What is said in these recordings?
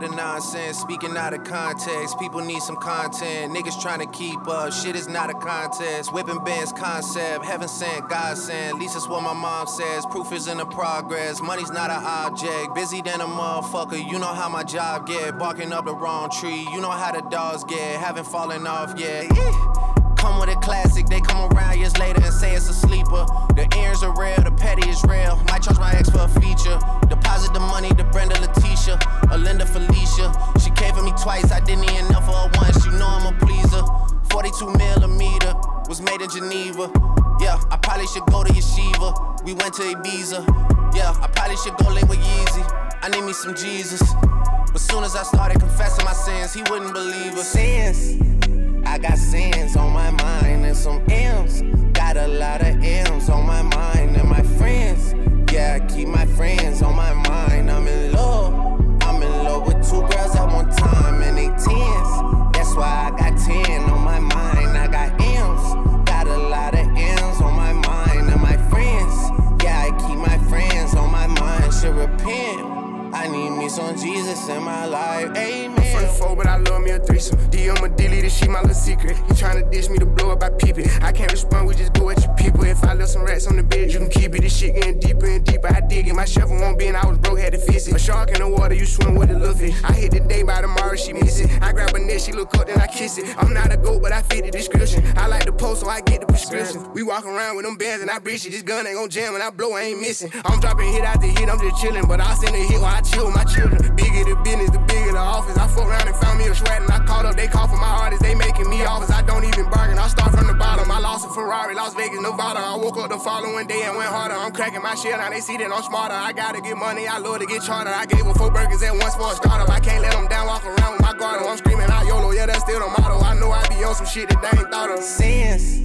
The nonsense. Speaking out of context, people need some content. Niggas trying to keep up, shit is not a contest. Whipping bands concept, heaven sent, God sent. At least that's what my mom says. Proof is in the progress, money's not an object. Busy than a motherfucker, you know how my job get. Barking up the wrong tree, you know how the dogs get. Haven't fallen off yet. Come with a classic, they come around years later and say it's a sleeper. The ears are real, the petty is real. Might charge my ex for a feature. Deposit the money to Brenda Letitia, or Linda Felicia. She came for me twice, I didn't even know for her once. You know I'm a pleaser. 42 millimeter was made in Geneva. Yeah, I probably should go to Yeshiva. We went to Ibiza. Yeah, I probably should go link with Yeezy. I need me some Jesus. But soon as I started confessing my sins, he wouldn't believe us. Sins. I got sins on my mind and some M's. Got a lot of M's on my mind and my friends. Yeah, I keep my friends on my mind. I'm in love. I'm in love with two girls at one time and they tens. That's why I got 10 on my mind. I got M's. Got a lot of M's on my mind and my friends. Yeah, I keep my friends on my mind. Should repent. I need me some Jesus in my life. Amen. The four, but I love me a threesome. DM a this shit, my little secret. You tryna dish me to blow up, I peep it. I can't respond, we just go at your people. If I left some rats on the bed, you can keep it. This shit getting deeper and deeper. I dig it. My shovel won't be, and I was broke, had to fix it. A shark in the water, you swim with a little fish. I hit the day by tomorrow, she miss it. I grab a net, she look up, then I kiss it. I'm not a goat, but I fit the description. I like the post, so I get the prescription. We walk around with them bands and I breach it. This gun ain't gon' jam and I blow, I ain't missing. I'm dropping hit after hit, I'm just chillin'. But I send a hit while I chill my children. Bigger the business, the bigger the office. I fuck around and found me a sweat and I called up. They call for my artists, they making me offers. I don't even bargain. I start from the bottom. I lost a Ferrari, Las Vegas, Nevada. I woke up the following day and went harder. I'm cracking my shit now. They see that I'm smarter. I gotta get money. I love to get charter. I gave her four burgers at once for a startup. I can't let them down. Walk around with my guard. I'm screaming out YOLO. Yeah, that's still the motto. I know I be on some shit that they ain't thought of. Sins.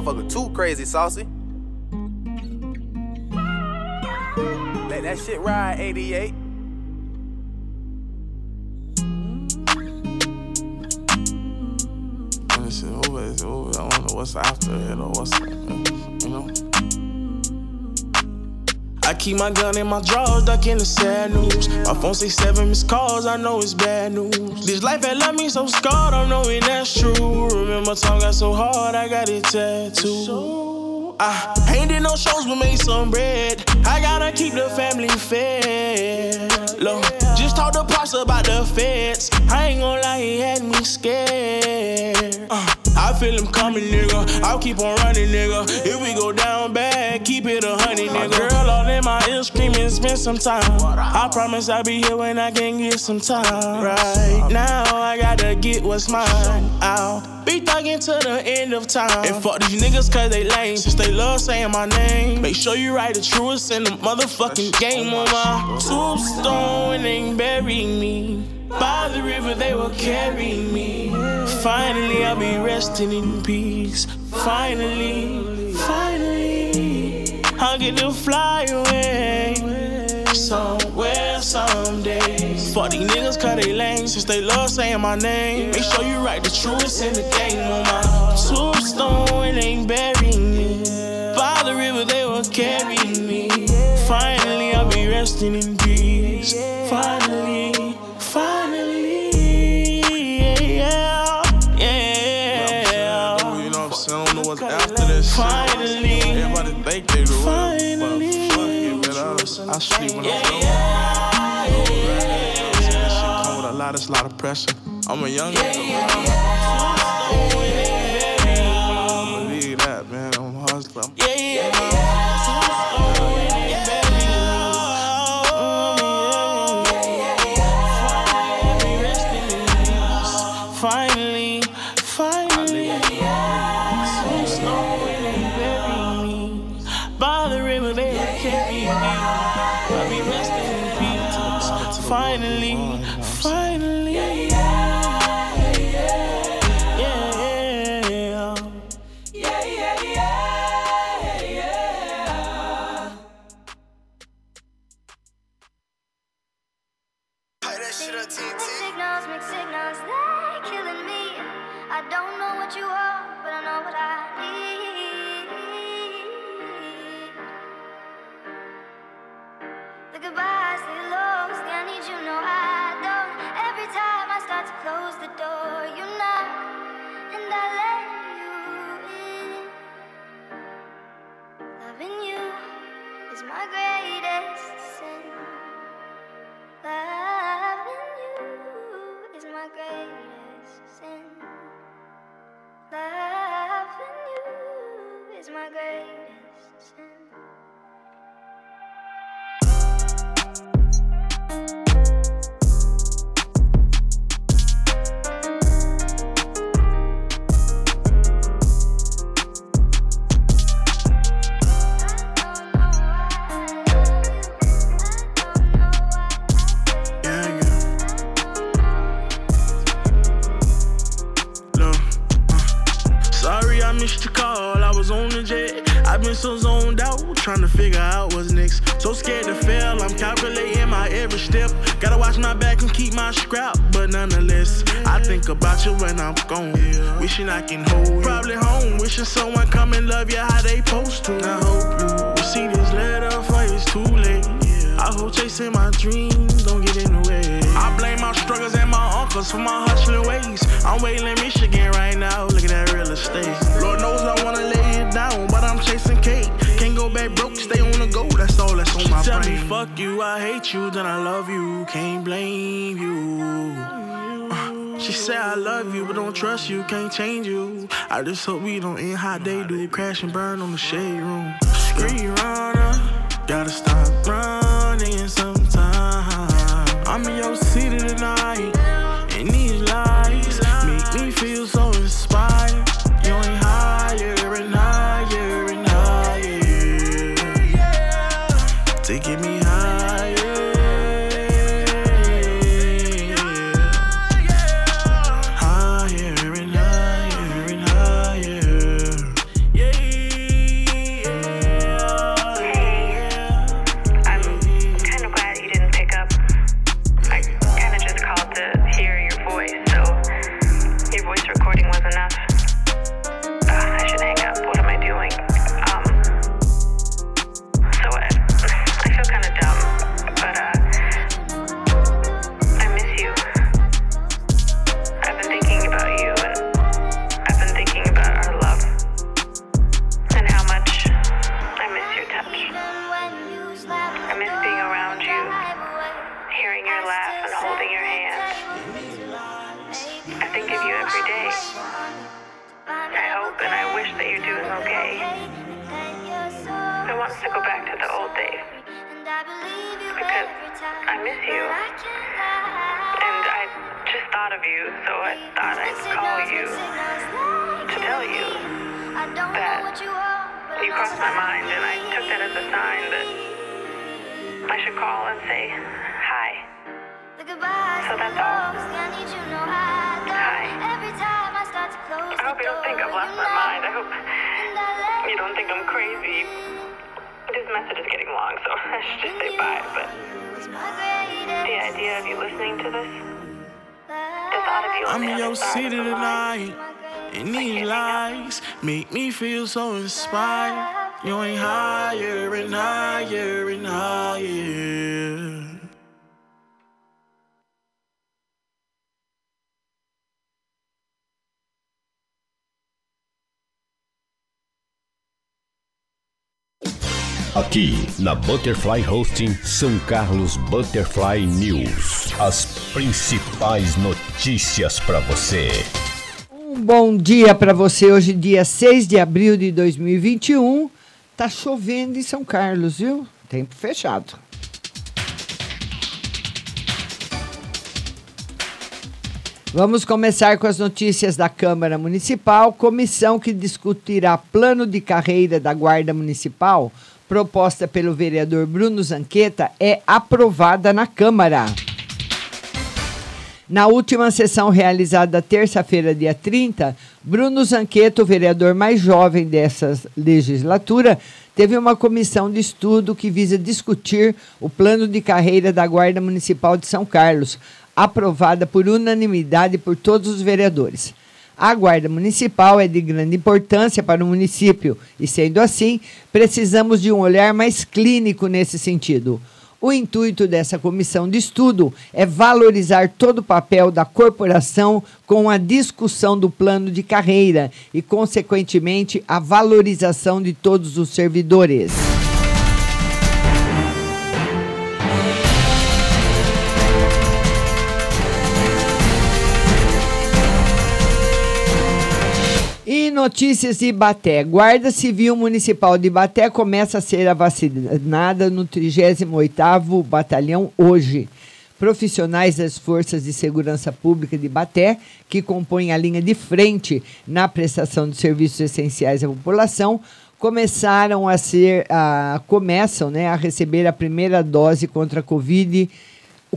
Motherfucker too crazy, saucy. Let that shit ride, 88. This is over, it's over. I don't know what's after it or what's, you know. I keep my gun in my drawers, ducking the sad news. My phone say seven missed calls, I know it's bad news. This life had left me so scarred, I'm knowing that's true. Remember, time got so hard, I got it tattooed. I ain't did no shows, but made some bread. I gotta keep the family fed. Look, just talk to Pops about the feds. I ain't gonna lie, he had me scared. Uh, I feel him coming, nigga. I'll keep on running, nigga. If we go down bad, keep it a honey, nigga. Girl all in my ear screaming, spend some time. I promise I'll be here when I can get some time. Right now, I gotta get what's mine. I'll be thugging to the end of time. And fuck these niggas cause they lame. Since they love saying my name. Make sure you write the truest in the motherfucking game on my tombstone and bury me. By the river they will carry me. Finally I'll be resting in peace. Finally, finally, I'll get to fly away. Somewhere, someday. Fuck these niggas cause they lame since they love saying my name. Make sure you write the truest in the game on my tombstone ain't bury me. By the river they will carry me. Finally I'll be resting in peace. Finally, finally, yeah, yeah. You know what I'm saying? I don't know what's after this shit. Everybody think they the real, Finally. but fuck it, man. I, I sleep when I'm drunk. Lot, it's a lot of pressure. I'm a young yeah, nigga, man. I believe that, man. I'm a hustler. I'm Finally, you are. Out what's next. So scared to fail, I'm calculating my every step. Gotta watch my back and keep my scrap, but nonetheless, I think about you when I'm gone. Wishing I can hold. Probably home, wishing someone come and love you how they supposed to. I hope you see this letter for it's too late. I hope chasing my dreams don't get in the way. I blame my struggles and my uncles for my hustling ways. I'm waiting in Michigan right now, look at real estate. Lord knows I wanna lay it down, but I'm chasing cake. Can't go back broke, stay on the go, that's all that's on my tell brain. me fuck you, I hate you, then I love you, can't blame you. Uh, She said I love you, but don't trust you, can't change you. I just hope we don't end how they do, crash and burn on the shade room. Screen runner, gotta stop that you crossed my mind, and I took that as a sign that I should call and say hi. So that's all. Hi. I hope you don't think I've lost my mind. I hope you don't think I'm crazy. This message is getting long, so I should just say bye. But the idea of you listening to this, the thought of you on I'm in your city of the line, tonight, and these lies make me feel so inspired. Ain't higher and higher and higher. Aqui na Butterfly Hosting São Carlos Butterfly News. As principais notícias para você. Um bom dia para você. Hoje, dia 6 de abril de 2021. Tá chovendo em São Carlos, viu? Tempo fechado. Vamos começar com as notícias da Câmara Municipal. Comissão que discutirá plano de carreira da Guarda Municipal, proposta pelo vereador Bruno Zanqueta, é aprovada na Câmara. Na última sessão realizada terça-feira, dia 30, Bruno Zanqueto, vereador mais jovem dessa legislatura, teve uma comissão de estudo que visa discutir o plano de carreira da Guarda Municipal de São Carlos, aprovada por unanimidade por todos os vereadores. A Guarda Municipal é de grande importância para o município e, sendo assim, precisamos de um olhar mais clínico nesse sentido. O intuito dessa comissão de estudo é valorizar todo o papel da corporação com a discussão do plano de carreira e, consequentemente, a valorização de todos os servidores. E notícias de Ibaté. Guarda Civil Municipal de Ibaté começa a ser vacinada no 38º Batalhão hoje. Profissionais das Forças de Segurança Pública de Ibaté, que compõem a linha de frente na prestação de serviços essenciais à população, começaram a ser, a, começam né, a receber a primeira dose contra a Covid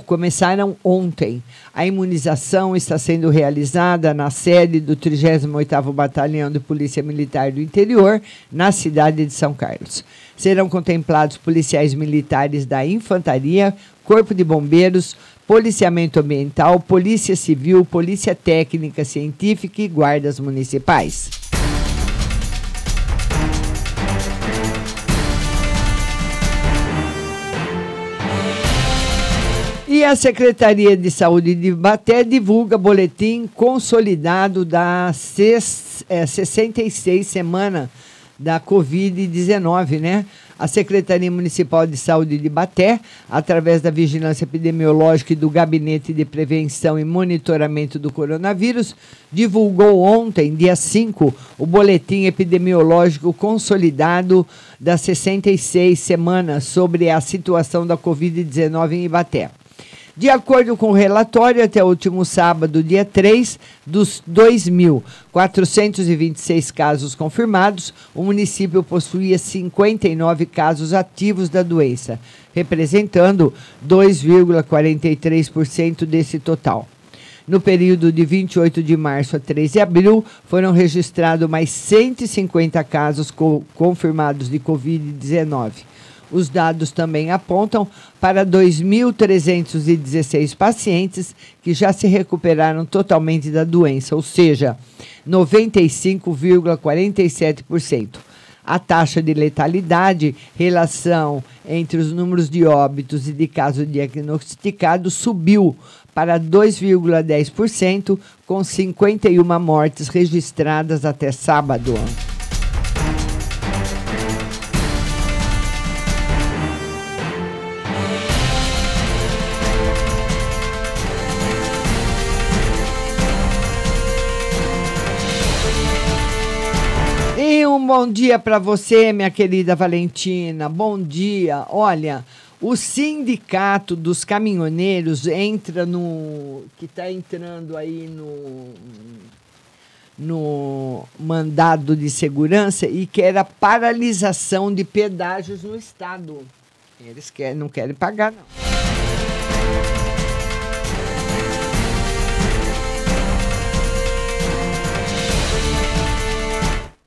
começaram ontem. A imunização está sendo realizada na sede do 38º Batalhão de Polícia Militar do Interior, na cidade de São Carlos. Serão contemplados policiais militares da Infantaria, Corpo de Bombeiros, Policiamento Ambiental, Polícia Civil, Polícia Técnica Científica e guardas municipais. A Secretaria de Saúde de Baté divulga boletim consolidado da ses, é, 66 semana da Covid-19, né? A Secretaria Municipal de Saúde de Baté, através da Vigilância Epidemiológica e do Gabinete de Prevenção e Monitoramento do Coronavírus, divulgou ontem, dia 5, o boletim epidemiológico consolidado das 66 semanas sobre a situação da Covid-19 em Ibaté. De acordo com o relatório, até o último sábado, dia 3, dos 2.426 casos confirmados, o município possuía 59 casos ativos da doença, representando 2,43% desse total. No período de 28 de março a 3 de abril, foram registrados mais 150 casos co confirmados de Covid-19. Os dados também apontam para 2.316 pacientes que já se recuperaram totalmente da doença, ou seja, 95,47%. A taxa de letalidade, relação entre os números de óbitos e de casos diagnosticados, subiu para 2,10%, com 51 mortes registradas até sábado. Bom dia para você, minha querida Valentina. Bom dia. Olha, o sindicato dos caminhoneiros entra no que está entrando aí no no mandado de segurança e quer a paralisação de pedágios no estado. Eles querem, não querem pagar não.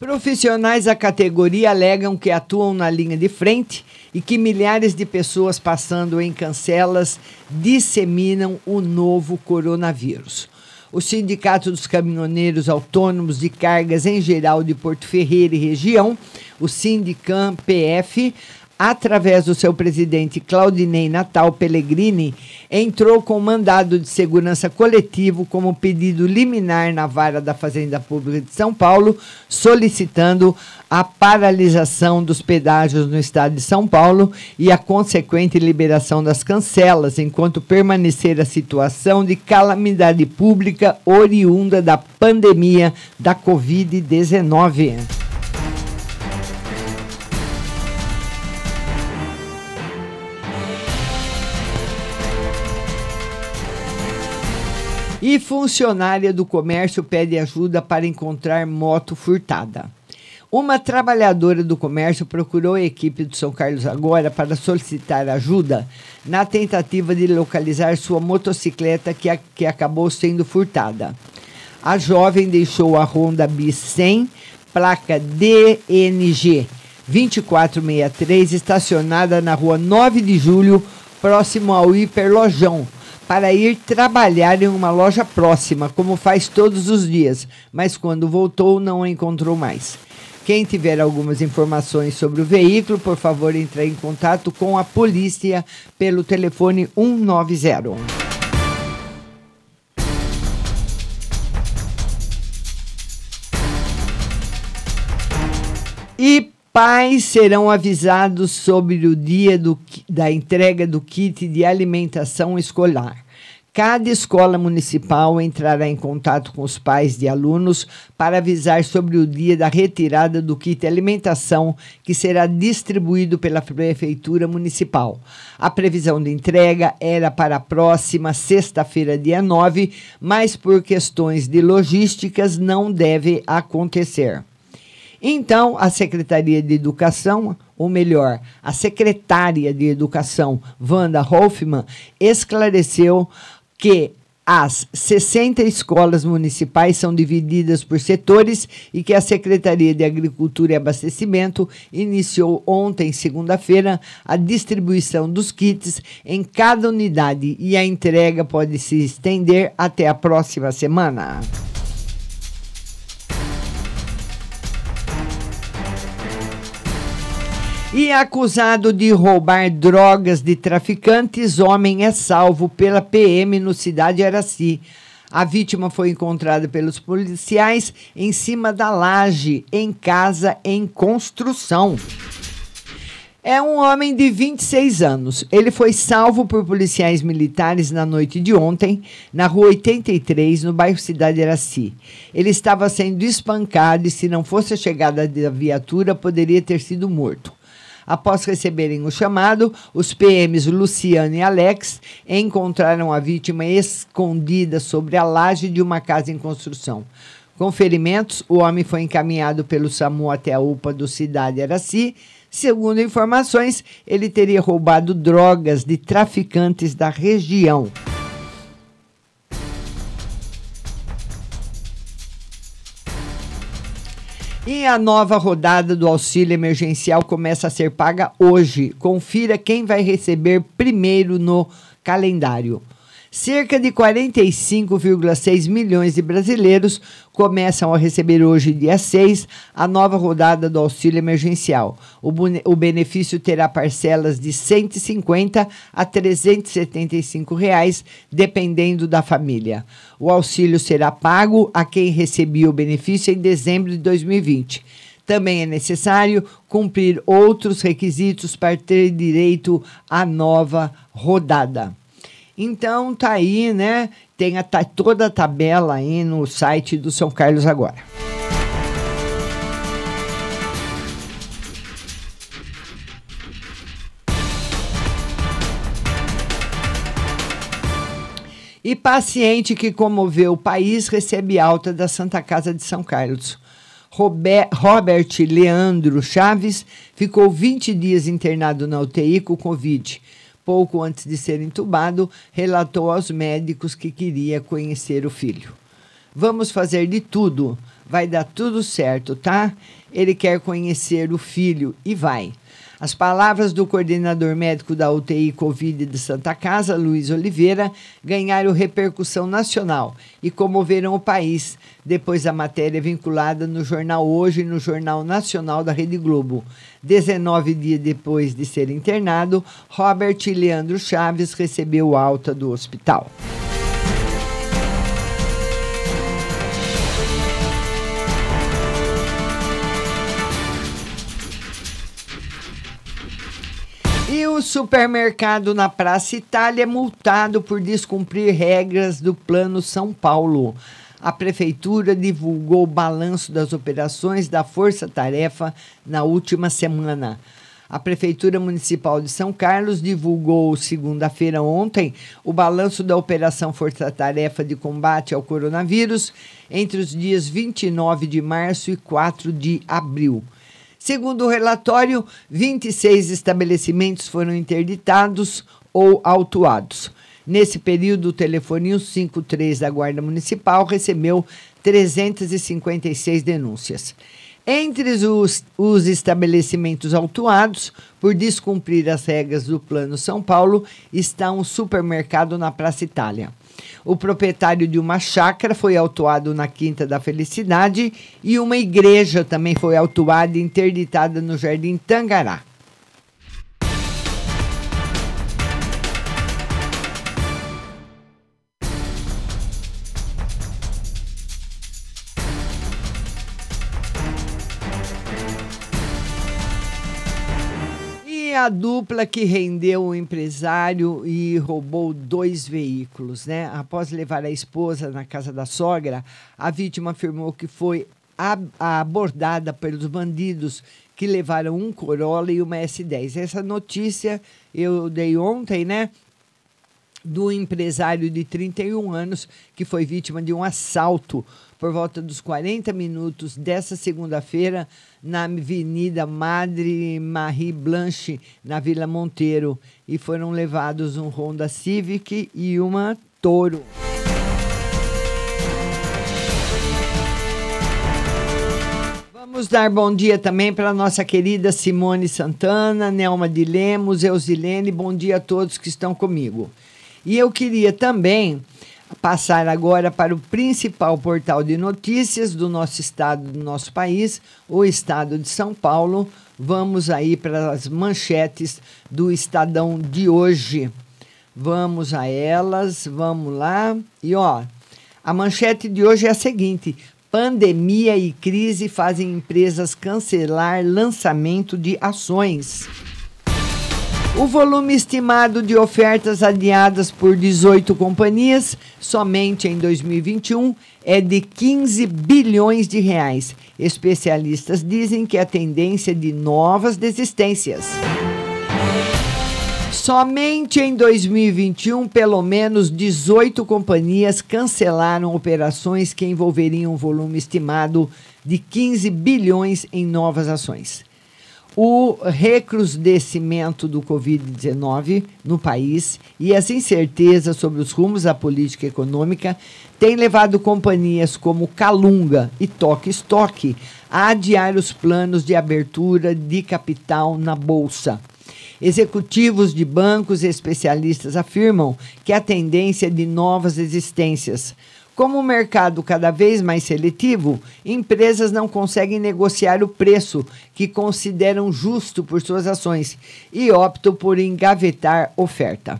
Profissionais da categoria alegam que atuam na linha de frente e que milhares de pessoas passando em cancelas disseminam o novo coronavírus. O Sindicato dos Caminhoneiros Autônomos de Cargas em Geral de Porto Ferreira e região, o Sindicam PF, através do seu presidente Claudinei Natal Pellegrini, entrou com mandado de segurança coletivo como pedido liminar na vara da Fazenda Pública de São Paulo, solicitando a paralisação dos pedágios no estado de São Paulo e a consequente liberação das cancelas, enquanto permanecer a situação de calamidade pública oriunda da pandemia da Covid-19. E funcionária do comércio pede ajuda para encontrar moto furtada. Uma trabalhadora do comércio procurou a equipe do São Carlos Agora para solicitar ajuda na tentativa de localizar sua motocicleta que, a, que acabou sendo furtada. A jovem deixou a Honda Bis 100, placa DNG 2463, estacionada na rua 9 de julho, próximo ao Hiperlojão, para ir trabalhar em uma loja próxima, como faz todos os dias, mas quando voltou não a encontrou mais. Quem tiver algumas informações sobre o veículo, por favor, entre em contato com a polícia pelo telefone 190. E pais serão avisados sobre o dia do, da entrega do kit de alimentação escolar. Cada escola municipal entrará em contato com os pais de alunos para avisar sobre o dia da retirada do kit alimentação que será distribuído pela Prefeitura Municipal. A previsão de entrega era para a próxima sexta-feira, dia 9, mas por questões de logísticas não deve acontecer. Então, a Secretaria de Educação, ou melhor, a secretária de Educação, Wanda Hoffman, esclareceu que as 60 escolas municipais são divididas por setores e que a Secretaria de Agricultura e Abastecimento iniciou ontem, segunda-feira, a distribuição dos kits em cada unidade e a entrega pode se estender até a próxima semana. E acusado de roubar drogas de traficantes, homem é salvo pela PM no Cidade Araci. A vítima foi encontrada pelos policiais em cima da laje, em casa em construção. É um homem de 26 anos. Ele foi salvo por policiais militares na noite de ontem, na rua 83, no bairro Cidade Araci. Ele estava sendo espancado e, se não fosse a chegada da viatura, poderia ter sido morto. Após receberem o chamado, os PMs Luciano e Alex encontraram a vítima escondida sobre a laje de uma casa em construção. Com ferimentos, o homem foi encaminhado pelo SAMU até a UPA do Cidade Araci. Segundo informações, ele teria roubado drogas de traficantes da região. E a nova rodada do auxílio emergencial começa a ser paga hoje. Confira quem vai receber primeiro no calendário. Cerca de 45,6 milhões de brasileiros começam a receber hoje, dia 6, a nova rodada do auxílio emergencial. O, o benefício terá parcelas de R$ 150 a 375 reais, dependendo da família. O auxílio será pago a quem recebia o benefício em dezembro de 2020. Também é necessário cumprir outros requisitos para ter direito à nova rodada. Então tá aí, né? Tem a, tá toda a tabela aí no site do São Carlos agora. E paciente que comoveu o país recebe alta da Santa Casa de São Carlos. Robert, Leandro Chaves ficou 20 dias internado na UTI com Covid pouco antes de ser entubado, relatou aos médicos que queria conhecer o filho. Vamos fazer de tudo, vai dar tudo certo, tá? Ele quer conhecer o filho e vai. As palavras do coordenador médico da UTI Covid de Santa Casa, Luiz Oliveira, ganharam repercussão nacional e comoveram o país, depois da matéria vinculada no jornal Hoje e no Jornal Nacional da Rede Globo. 19 dias depois de ser internado, Robert Leandro Chaves recebeu alta do hospital. Supermercado na Praça Itália é multado por descumprir regras do Plano São Paulo. A Prefeitura divulgou o balanço das operações da Força Tarefa na última semana. A Prefeitura Municipal de São Carlos divulgou segunda-feira ontem o balanço da Operação Força Tarefa de Combate ao Coronavírus entre os dias 29 de março e 4 de abril. Segundo o relatório, 26 estabelecimentos foram interditados ou autuados. Nesse período, o telefone 153 da Guarda Municipal recebeu 356 denúncias. Entre os, os, estabelecimentos autuados por descumprir as regras do Plano São Paulo está um supermercado na Praça Itália. O proprietário de uma chácara foi autuado na Quinta da Felicidade e uma igreja também foi autuada e interditada no Jardim Tangará. A dupla que rendeu o empresário e roubou dois veículos, né? Após levar a esposa na casa da sogra, a vítima afirmou que foi abordada pelos bandidos que levaram um Corolla e uma S10. Essa notícia eu dei ontem, né? Do empresário de 31 anos que foi vítima de um assalto por volta dos 40 minutos dessa segunda-feira na Avenida Madre Marie Blanche, na Vila Monteiro, e foram levados um Honda Civic e uma Toro. Vamos dar bom dia também para nossa querida Simone Santana, Nelma de Lemos, Eusilene, bom dia a todos que estão comigo. E eu queria também passar agora para o principal portal de notícias do nosso estado, do nosso país, o estado de São Paulo. Vamos aí para as manchetes do Estadão de hoje. Vamos a elas, vamos lá. E ó, a manchete de hoje é a seguinte: pandemia e crise fazem empresas cancelar lançamento de ações. O volume estimado de ofertas adiadas por 18 companhias somente em 2021 é de 15 bilhões de reais. Especialistas dizem que a tendência é de novas desistências. Somente em 2021, pelo menos 18 companhias cancelaram operações que envolveriam um volume estimado de 15 bilhões em novas ações o recrudescimento do Covid-19 no país e as incertezas sobre os rumos da política econômica têm levado companhias como Calunga e Toque Stock a adiar os planos de abertura de capital na Bolsa. Executivos de bancos e especialistas afirmam que a tendência é de novas existências como o mercado cada vez mais seletivo, empresas não conseguem negociar o preço que consideram justo por suas ações e optam por engavetar oferta.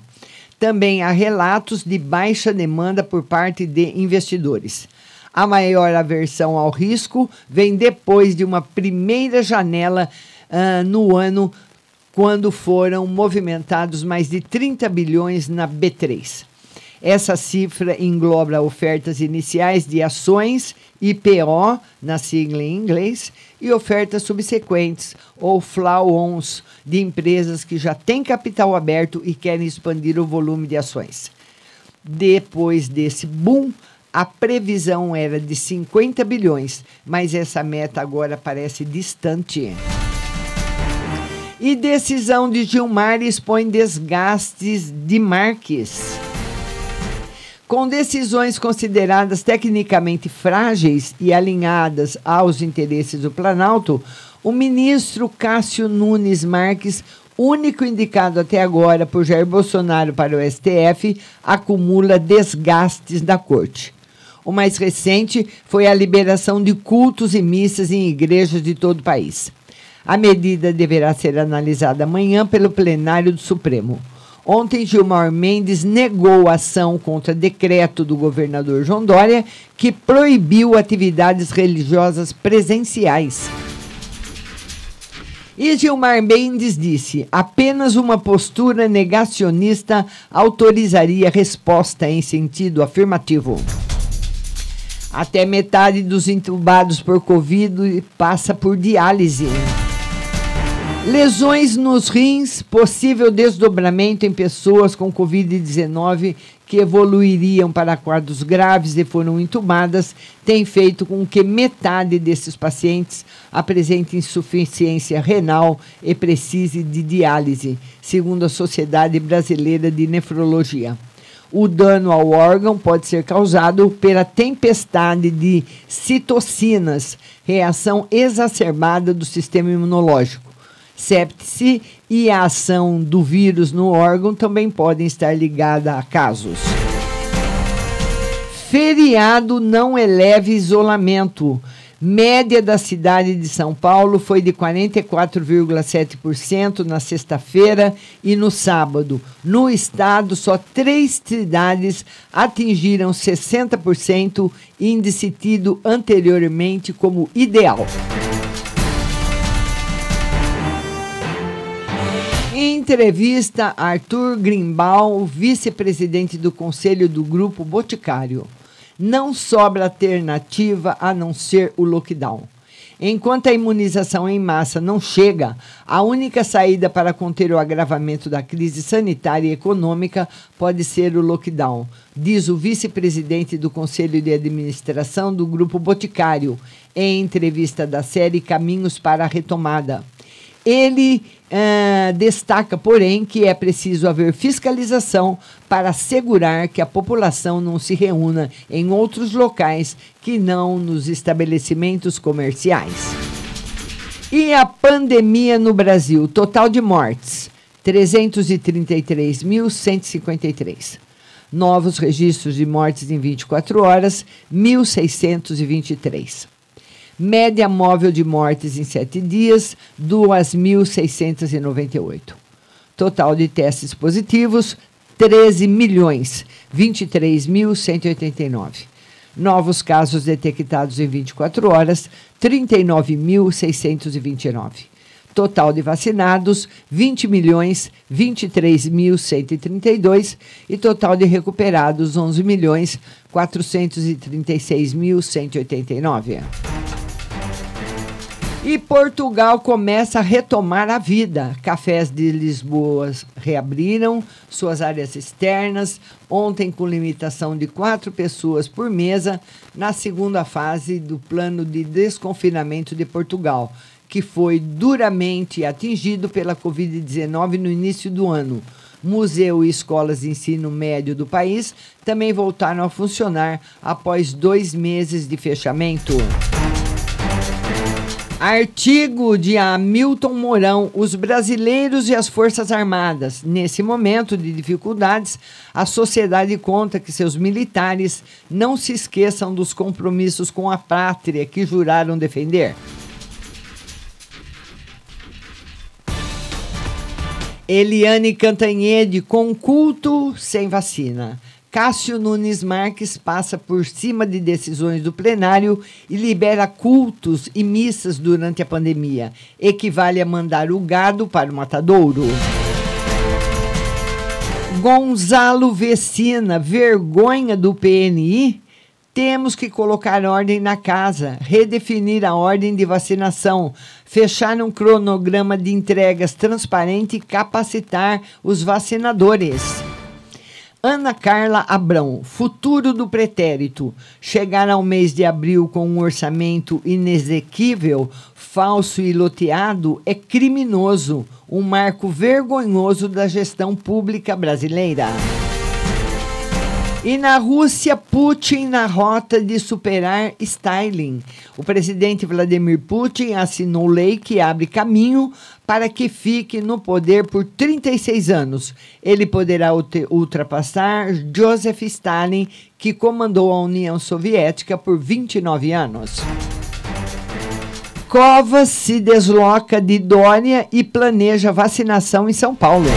Também há relatos de baixa demanda por parte de investidores. A maior aversão ao risco vem depois de uma primeira janela uh, no ano, quando foram movimentados mais de 30 bilhões na B3. Essa cifra engloba ofertas iniciais de ações IPO, na sigla em inglês, e ofertas subsequentes, ou flow-ons, de empresas que já têm capital aberto e querem expandir o volume de ações. Depois desse boom, a previsão era de 50 bilhões, mas essa meta agora parece distante. E decisão de Gilmar expõe desgastes de Marques. Com decisões consideradas tecnicamente frágeis e alinhadas aos interesses do Planalto, o ministro Cássio Nunes Marques, único indicado até agora por Jair Bolsonaro para o STF, acumula desgastes da corte. O mais recente foi a liberação de cultos e missas em igrejas de todo o país. A medida deverá ser analisada amanhã pelo plenário do Supremo. Ontem, Gilmar Mendes negou a ação contra decreto do governador João Dória, que proibiu atividades religiosas presenciais. E Gilmar Mendes disse: apenas uma postura negacionista autorizaria resposta em sentido afirmativo. Até metade dos entubados por Covid passa por diálise. Lesões nos rins, possível desdobramento em pessoas com Covid-19 que evoluiriam para quadros graves e foram entubadas, tem feito com que metade desses pacientes apresente insuficiência renal e precise de diálise, segundo a Sociedade Brasileira de Nefrologia. O dano ao órgão pode ser causado pela tempestade de citocinas, reação exacerbada do sistema imunológico sepse e a ação do vírus no órgão também podem estar ligadas a casos. Feriado não eleve isolamento. Média da cidade de São Paulo foi de 44,7% na sexta-feira e no sábado. No estado, só três cidades atingiram 60%, índice tido anteriormente como ideal. Em entrevista, Arthur Grimbal, vice-presidente do Conselho do Grupo Boticário. Não sobra alternativa a não ser o lockdown. Enquanto a imunização em massa não chega, a única saída para conter o agravamento da crise sanitária e econômica pode ser o lockdown, diz o vice-presidente do Conselho de Administração do Grupo Boticário, em entrevista da série Caminhos para a Retomada. Ele uh, destaca, porém, que é preciso haver fiscalização para assegurar que a população não se reúna em outros locais que não nos estabelecimentos comerciais. E a pandemia no Brasil? Total de mortes: 333.153. Novos registros de mortes em 24 horas: 1.623. Média móvel de mortes em sete dias, 2.698. Total de testes positivos, 13 milhões, 23.189. Novos casos detectados em 24 horas, 39.629. Total de vacinados, 20 milhões 23.132 e total de recuperados, 11 milhões 436.189. E Portugal começa a retomar a vida. Cafés de Lisboa reabriram suas áreas externas, ontem com limitação de quatro pessoas por mesa, na segunda fase do plano de desconfinamento de Portugal, que foi duramente atingido pela Covid-19 no início do ano. Museu e escolas de ensino médio do país também voltaram a funcionar após dois meses de fechamento. Artigo de Hamilton Mourão: Os brasileiros e as Forças Armadas. Nesse momento de dificuldades, a sociedade conta que seus militares não se esqueçam dos compromissos com a pátria que juraram defender. Eliane Cantanhede, com culto sem vacina. Cássio Nunes Marques passa por cima de decisões do plenário e libera cultos e missas durante a pandemia. Equivale a mandar o gado para o matadouro. Gonzalo Vecina, vergonha do PNI? Temos que colocar ordem na casa, redefinir a ordem de vacinação, fechar um cronograma de entregas transparente e capacitar os vacinadores. Ana Carla Abrão, futuro do pretérito. Chegar ao mês de abril com um orçamento inexequível, falso e loteado é criminoso, um marco vergonhoso da gestão pública brasileira. E na Rússia, Putin na rota de superar Stalin. O presidente Vladimir Putin assinou lei que abre caminho para que fique no poder por 36 anos. Ele poderá ultrapassar Joseph Stalin, que comandou a União Soviética por 29 anos. Covas se desloca de Dória e planeja vacinação em São Paulo.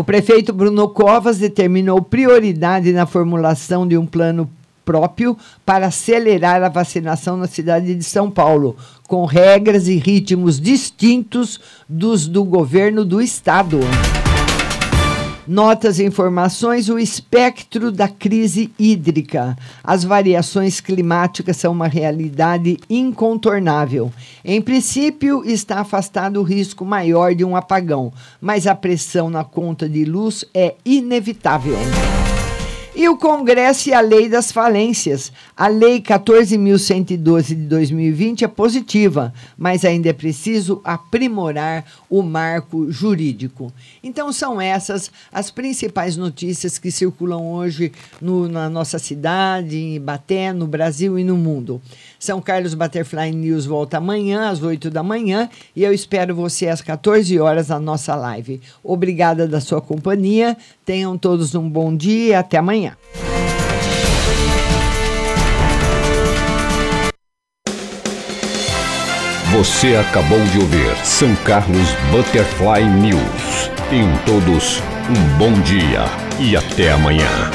O prefeito Bruno Covas determinou prioridade na formulação de um plano próprio para acelerar a vacinação na cidade de São Paulo, com regras e ritmos distintos dos do governo do estado. Notas e informações: o espectro da crise hídrica. As variações climáticas são uma realidade incontornável. Em princípio, está afastado o risco maior de um apagão, mas a pressão na conta de luz é inevitável. E o Congresso e a Lei das Falências. A Lei 14.112 de 2020 é positiva, mas ainda é preciso aprimorar o marco jurídico. Então, são essas as principais notícias que circulam hoje no, na nossa cidade, em Ibaté, no Brasil e no mundo. São Carlos Butterfly News volta amanhã, às 8 da manhã, e eu espero você às 14 horas na nossa live. Obrigada da sua companhia. Tenham todos um bom dia e até amanhã. Você acabou de ouvir São Carlos Butterfly News. Tenham todos um bom dia e até amanhã.